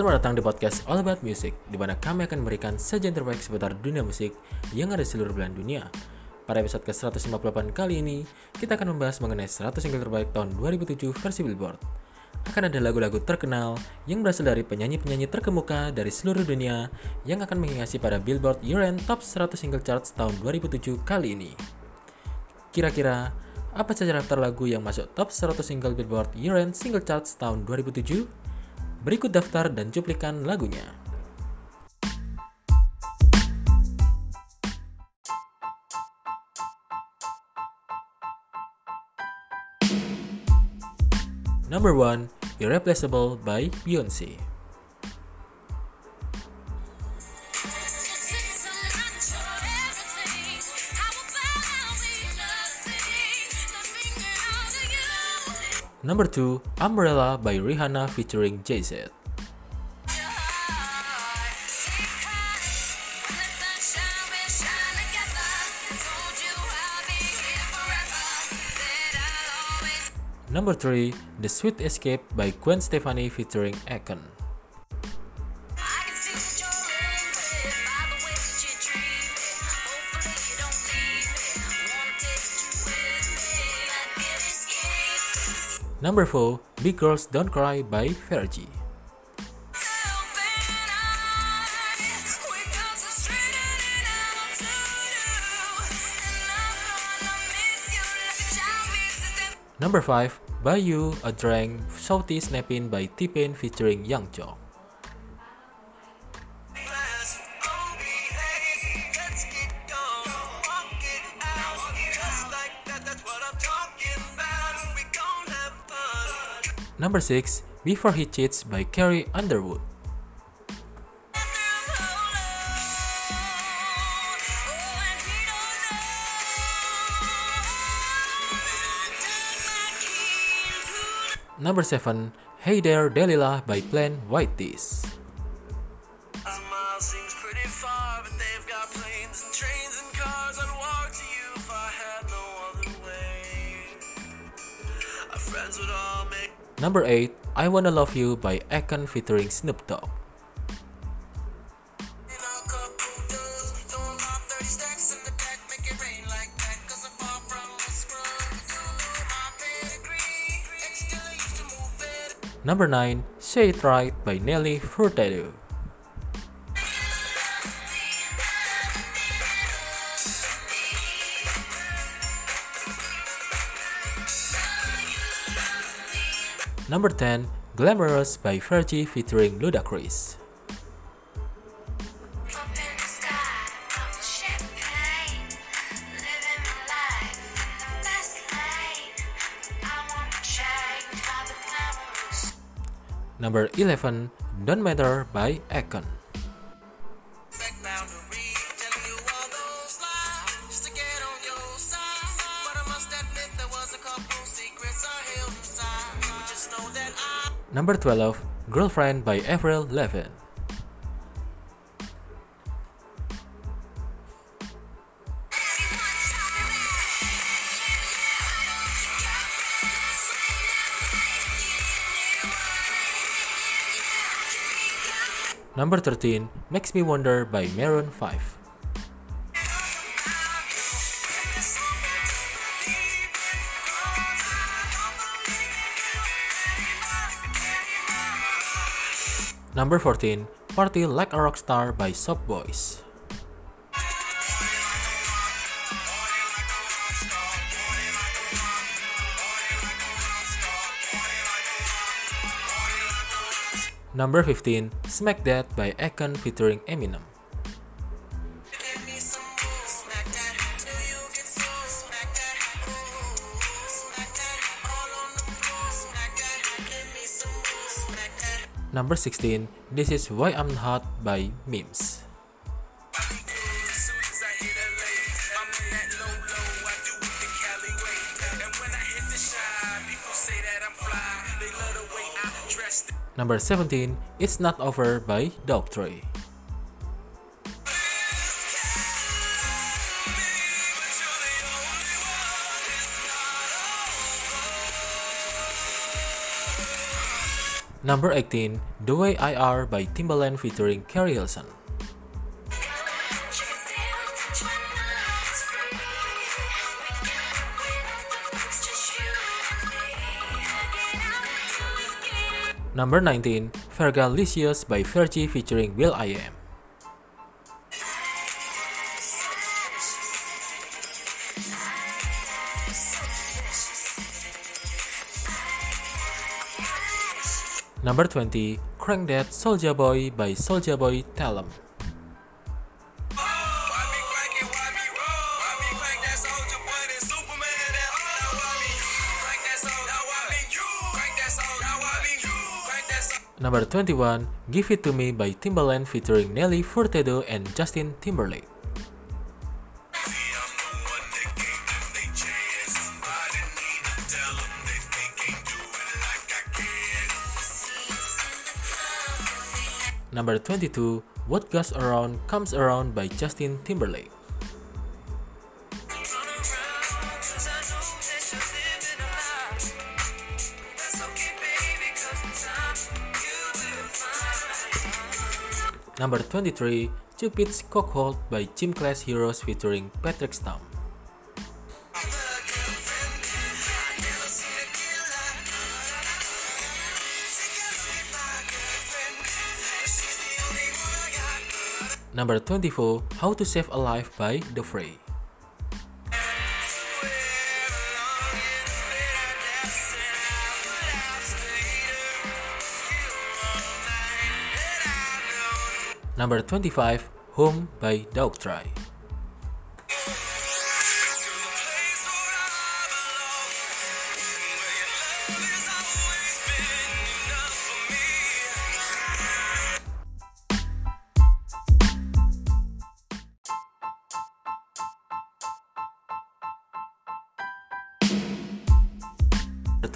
Selamat datang di podcast All About Music, di mana kami akan memberikan sajian terbaik seputar dunia musik yang ada di seluruh belahan dunia. Pada episode ke-158 kali ini, kita akan membahas mengenai 100 single terbaik tahun 2007 versi Billboard. Akan ada lagu-lagu terkenal yang berasal dari penyanyi-penyanyi terkemuka dari seluruh dunia yang akan menghiasi pada Billboard Year-End Top 100 Single Charts tahun 2007 kali ini. Kira-kira, apa saja daftar lagu yang masuk top 100 single Billboard Year-End Single Charts tahun 2007? Berikut daftar dan cuplikan lagunya. Number 1, Irreplaceable by Beyonce. Number 2, Umbrella by Rihanna featuring Jay-Z. Number 3, The Sweet Escape by Gwen Stefani featuring Akon. Number 4, Big Girls Don't Cry by Fergie. Number 5, Buy You a Drink Salty Snapping by T-Pain featuring Young Jock. Number 6, Before He Cheats by Carrie Underwood. Number 7, Hey There Delilah by Plain White T's. Number 8, I Wanna Love You by Akon featuring Snoop Dogg. Number 9, Say It Right by Nelly Furtado. Number 10, Glamorous by Fergie featuring Ludacris. Number 11, Don't Matter by Akon. Number 12, Girlfriend by Avril Lavigne. Number 13, Makes Me Wonder by Maroon 5. Number 14, Party Like a Rockstar by Shop Boyz. Number 15, Smack That by Akon featuring Eminem. Number 16, This Is Why I'm Hot by Mims. Number 17, It's Not Over by Daughtry. Number 18, The Way I Are by Timbaland featuring Keri Hilson. Number 19, Fergalicious by Fergie featuring will.i.am. Number 20, Crank That Soulja Boy by Soulja Boy Tell 'em. Number 21, Give It To Me by Timbaland featuring Nelly Furtado and Justin Timberlake. Number 22, What Goes Around Comes Around by Justin Timberlake. Number 23, Cupid's Chokehold by Gym Class Heroes featuring Patrick Stump. Number 24, How to Save a Life by The Fray. Number 25, Home by Daughtry.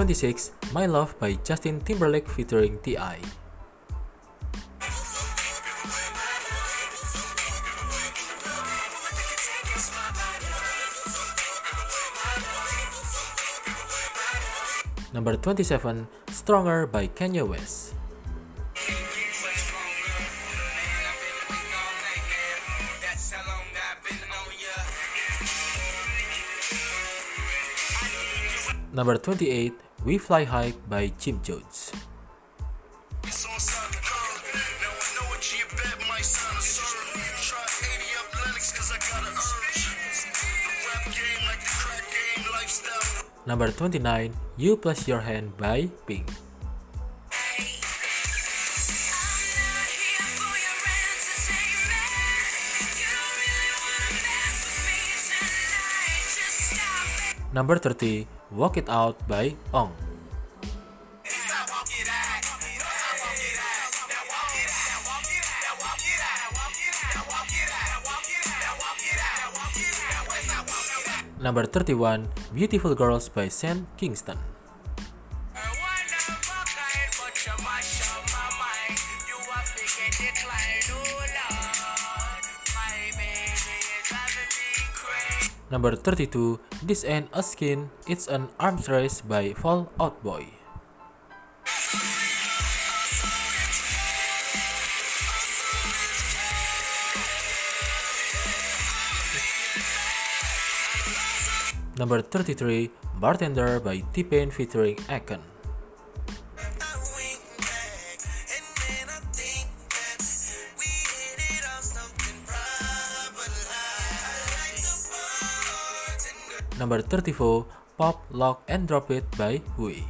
26, My Love by Justin Timberlake featuring T.I. Number 27, Stronger by Kanye West. Number 28, We Fly High by Jim Jones. Number 29, You Place Your Hand by Pink. Number 30, Walk It Out by Ong. Number 31, Beautiful Girls by Sam Kingston. Number 32, This Ain't a Skin, It's an Arms Race by Fall Out Boy. Number 33, Bartender by T-Pain featuring Akon. Number 34, Pop, Lock, and Drop It by Hui.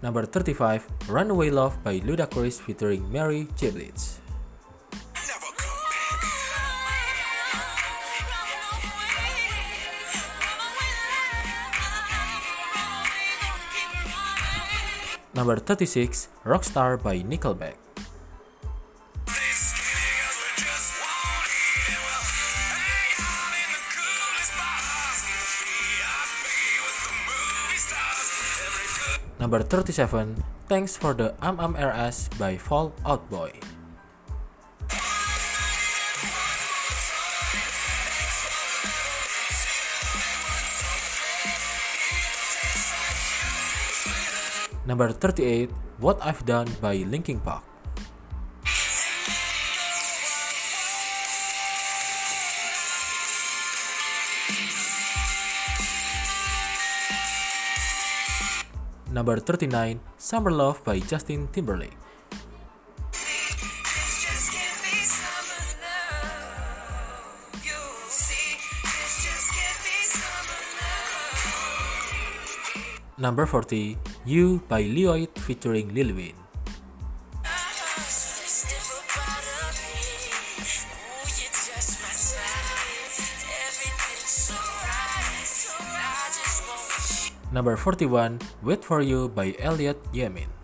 Number 35, Runaway Love by Ludacris featuring Mary J. Number 36, Rockstar by Nickelback. Number 37, Thanks for the Um Um RS by Fall Out Boy. Number 38, What I've Done by Linkin Park. Number 39, Summer Love by Justin Timberlake. Number 40, You by Lloyd featuring Lil Wayne. Number 41, Wait For You by Elliot Yamin.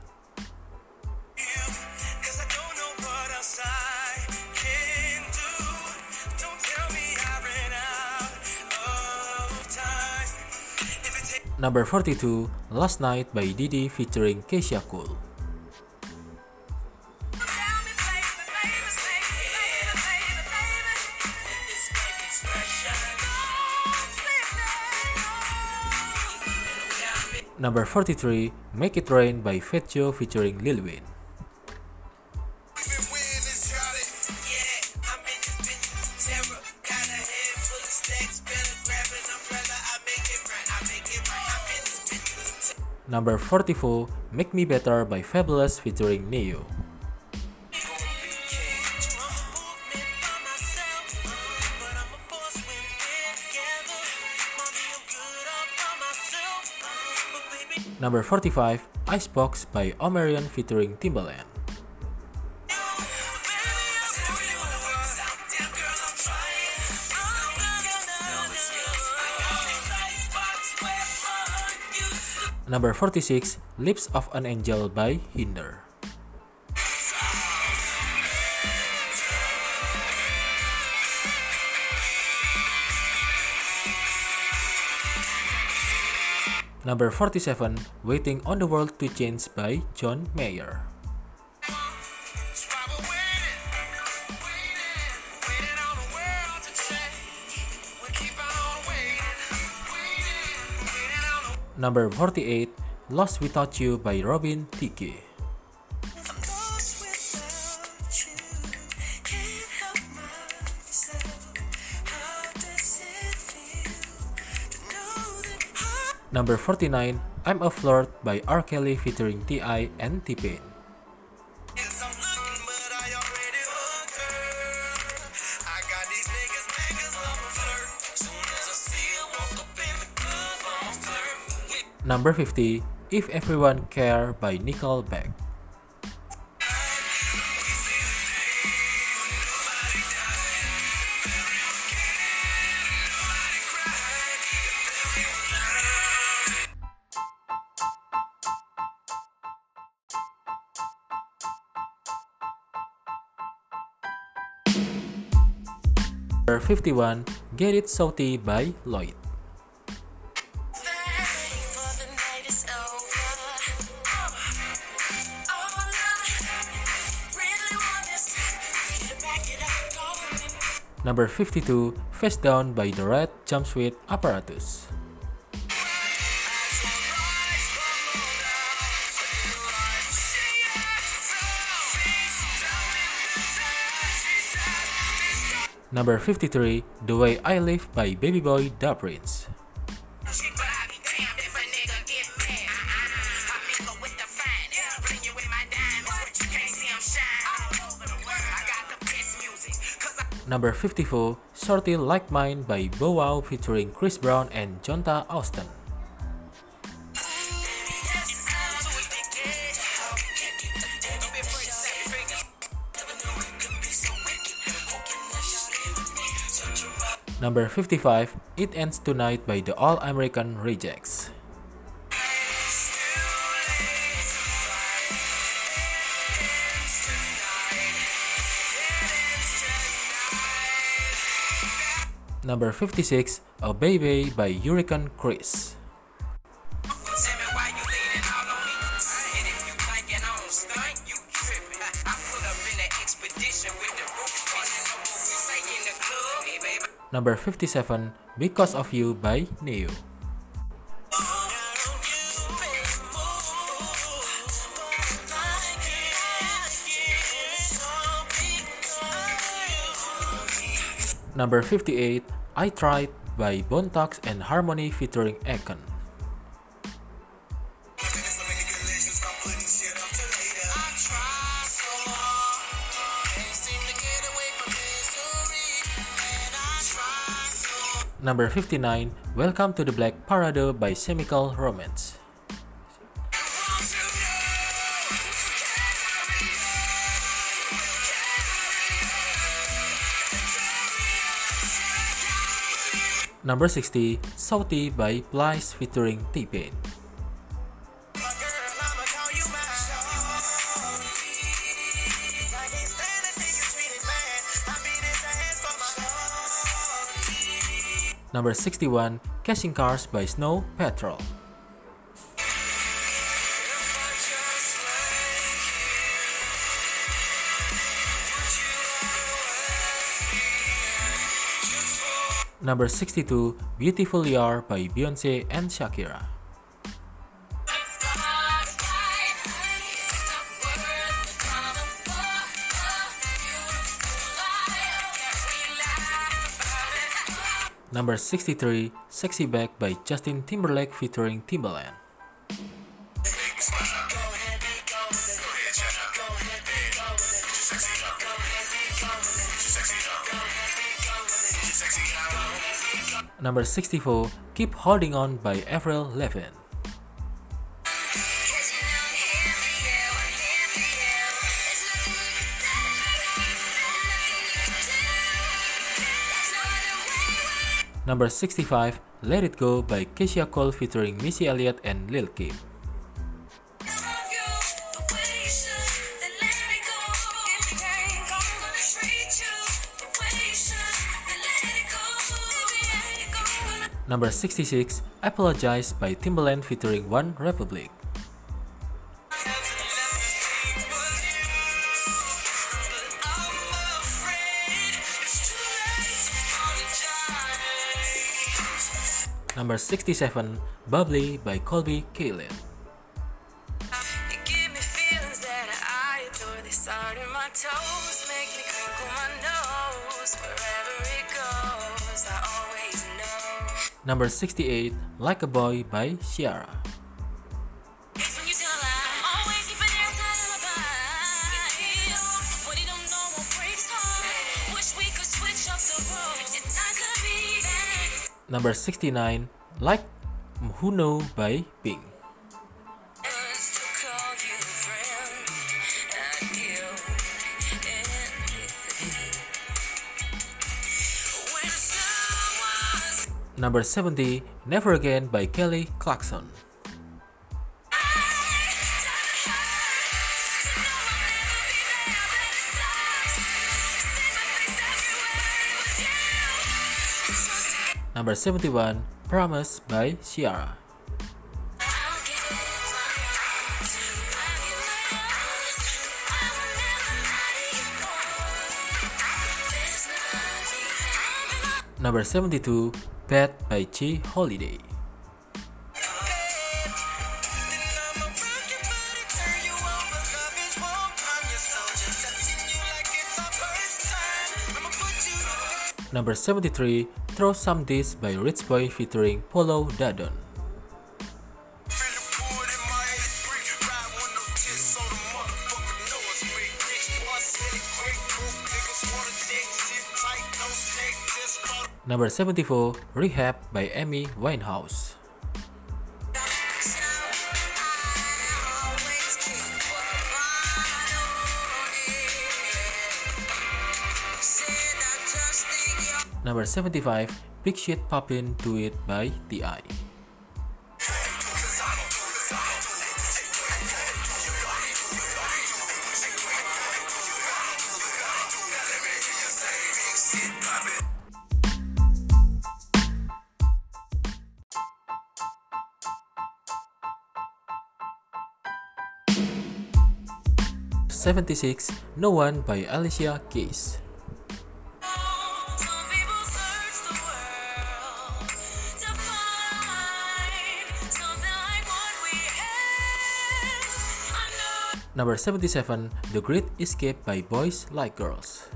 Number 42, Last Night by Diddy featuring Keyshia Cole. Number 43, Make It Rain by Fat featuring Lil Wayne. Number 44, Make Me Better by Fabolous featuring Ne-Yo. Number 45, Icebox by Omarion featuring Timbaland. Number 46, Lips of an Angel by Hinder. Number 47, Waiting on the World to Change by John Mayer. Number 48, Lost Without You by Robin Thicke. Number 49, I'm a Flirt by R. Kelly featuring T.I. and T-Pain. Number 50, If Everyone Care by Nickelback. Number 51, Get It Shawty by Lloyd. Number 52, Face Down by The Red Jumpsuit Apparatus. Number 53, The Way I Live by Baby Boy Da Prince. Number 54, Shorty Like Mine by Bow Wow featuring Chris Brown and Johntá Austin. Number 55, It Ends Tonight by the All American Rejects. number 56, A Baby by Hurricane Chris. Number 57, Because of You by Ne-Yo. Number 58, I Tried by Thugs and Harmony featuring Akon. Number 59, Welcome to the Black Parade by Chemical Romance. Number 60, Shawty by Plies featuring T-Pain. Number 61, Chasing Cars by Snow Patrol. Number 62, Beautiful You Are by Beyonce and Shakira. Number 63, Sexy Back by Justin Timberlake featuring Timbaland. Number 64, Keep Holding On by Avril Lavigne. Number 65, Let It Go by Keyshia Cole featuring Missy Elliott and Lil Kim. Number 66, Apologize by Timbaland featuring OneRepublic. Number 67, Bubbly by Colbie Caillat. Toes, make me crinkle my nose. Wherever it goes, I always. Number 68, Like a Boy by Ciara. It's when you tell a lie. Always Number 70, Never Again by Kelly Clarkson. Number 71, Promise by Ciara. Number 72, Bad by Chi Holiday. Number 73, Throw Some This by Rich Boy featuring Polo Dadon. Number 74, Rehab by Amy Winehouse. Number 75, Big Shit Poppin' Do It by T.I. Seventy-six, No One by Alicia Keys. Some people search the world to find something like what we have. I know Number 77, The Great Escape by Boys Like Girls.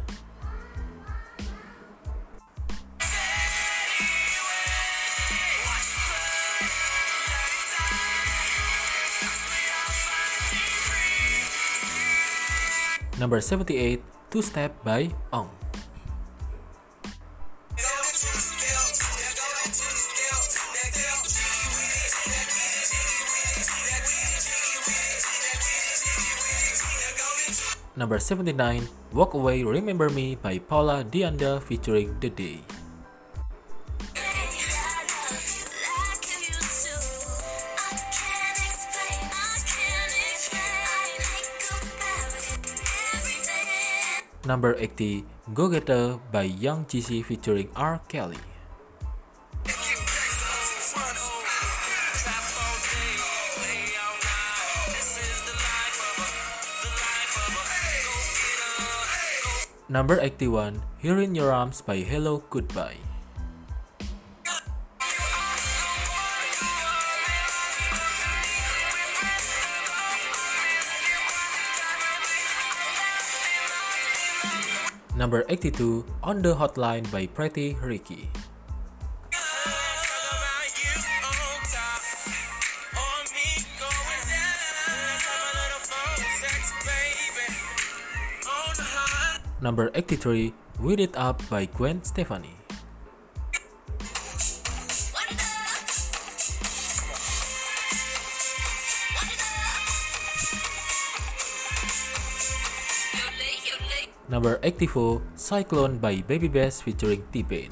Number 78, Two Step by Ong. Number 79, Walk Away Remember Me by Paula Dianda featuring The Day. Number 80, Go Getter by Young Jeezy featuring R. Kelly. Number 81, Here in Your Arms by Hellogoodbye. Number 82, On the Hotline by Pretty Ricky. Number 83, With It Up by Gwen Stefani. Number 84, Cyclone by Baby Bash featuring T-Pain.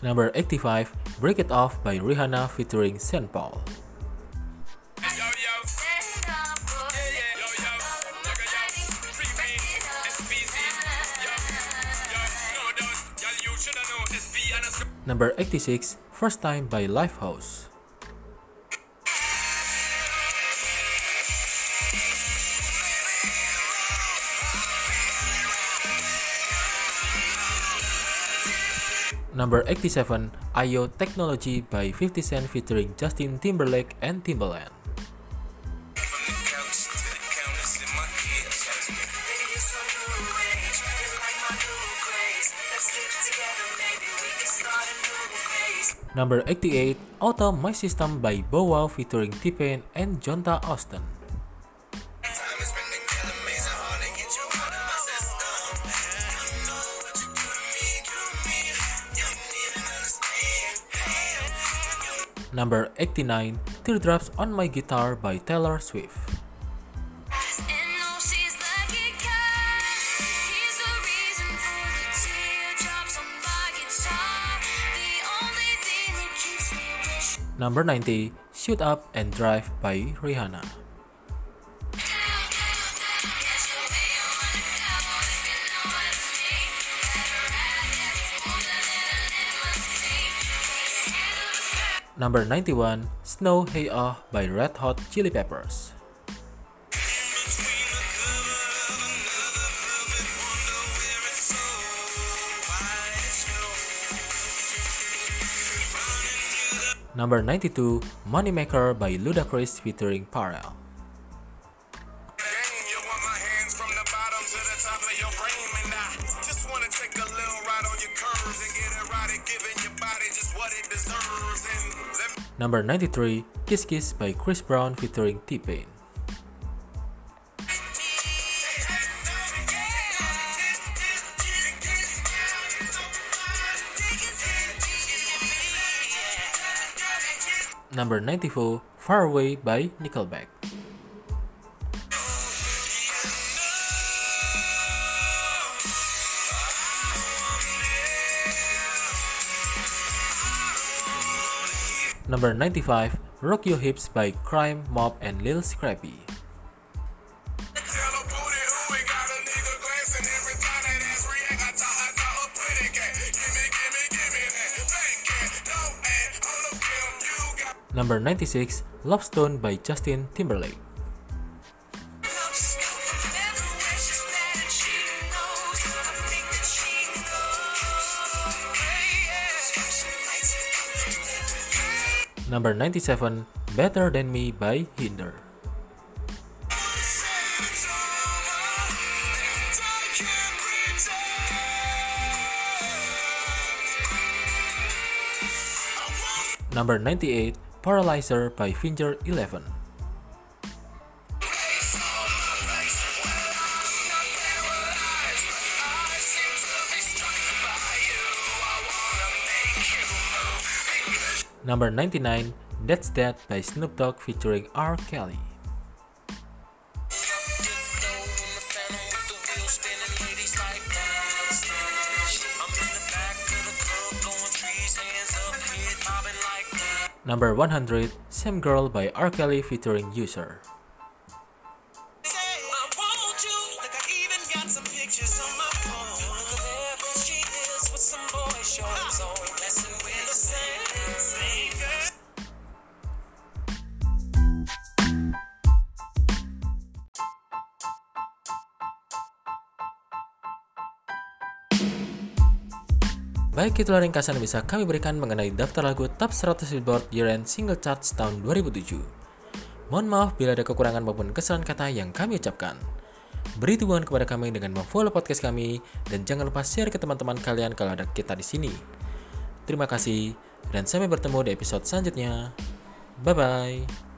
Number 85, Break It Off by Rihanna featuring Sean Paul. Number 86, First Time by Lifehouse. Number 87, Ayo Technology by 50 Cent featuring Justin Timberlake and Timbaland. Number 88, Outta My System by Wow featuring T-Pain and Johntá Austin. Number 89, Teardrops on My Guitar by Taylor Swift. Number 90, Shut Up and Drive by Rihanna. Number 91, Snow Hey Ah by Red Hot Chili Peppers. Just what it by Ludacris featuring me Number 93, Kiss Kiss by Chris Brown featuring T-Pain. Number 94, Far Away by Nickelback. Number 95, Rock Your Hips by Crime, Mob, and Lil Scrappy. Number 96, Love Stone by Justin Timberlake. Number 97, Better Than Me by Hinder. Number 98, Paralyzer by Finger Eleven. Number 99, That's That by Snoop Dogg featuring R. Kelly. Number 100, Same Girl by R. Kelly featuring Usher. Baik itulah ringkasan yang bisa kami berikan mengenai daftar lagu Top 100 Billboard Year-End Single Charts tahun 2007. Mohon maaf bila ada kekurangan maupun kesalahan kata yang kami ucapkan. Beri dukungan kepada kami dengan memfollow podcast kami dan jangan lupa share ke teman-teman kalian kalau ada kita di sini. Terima kasih dan sampai bertemu di episode selanjutnya. Bye bye.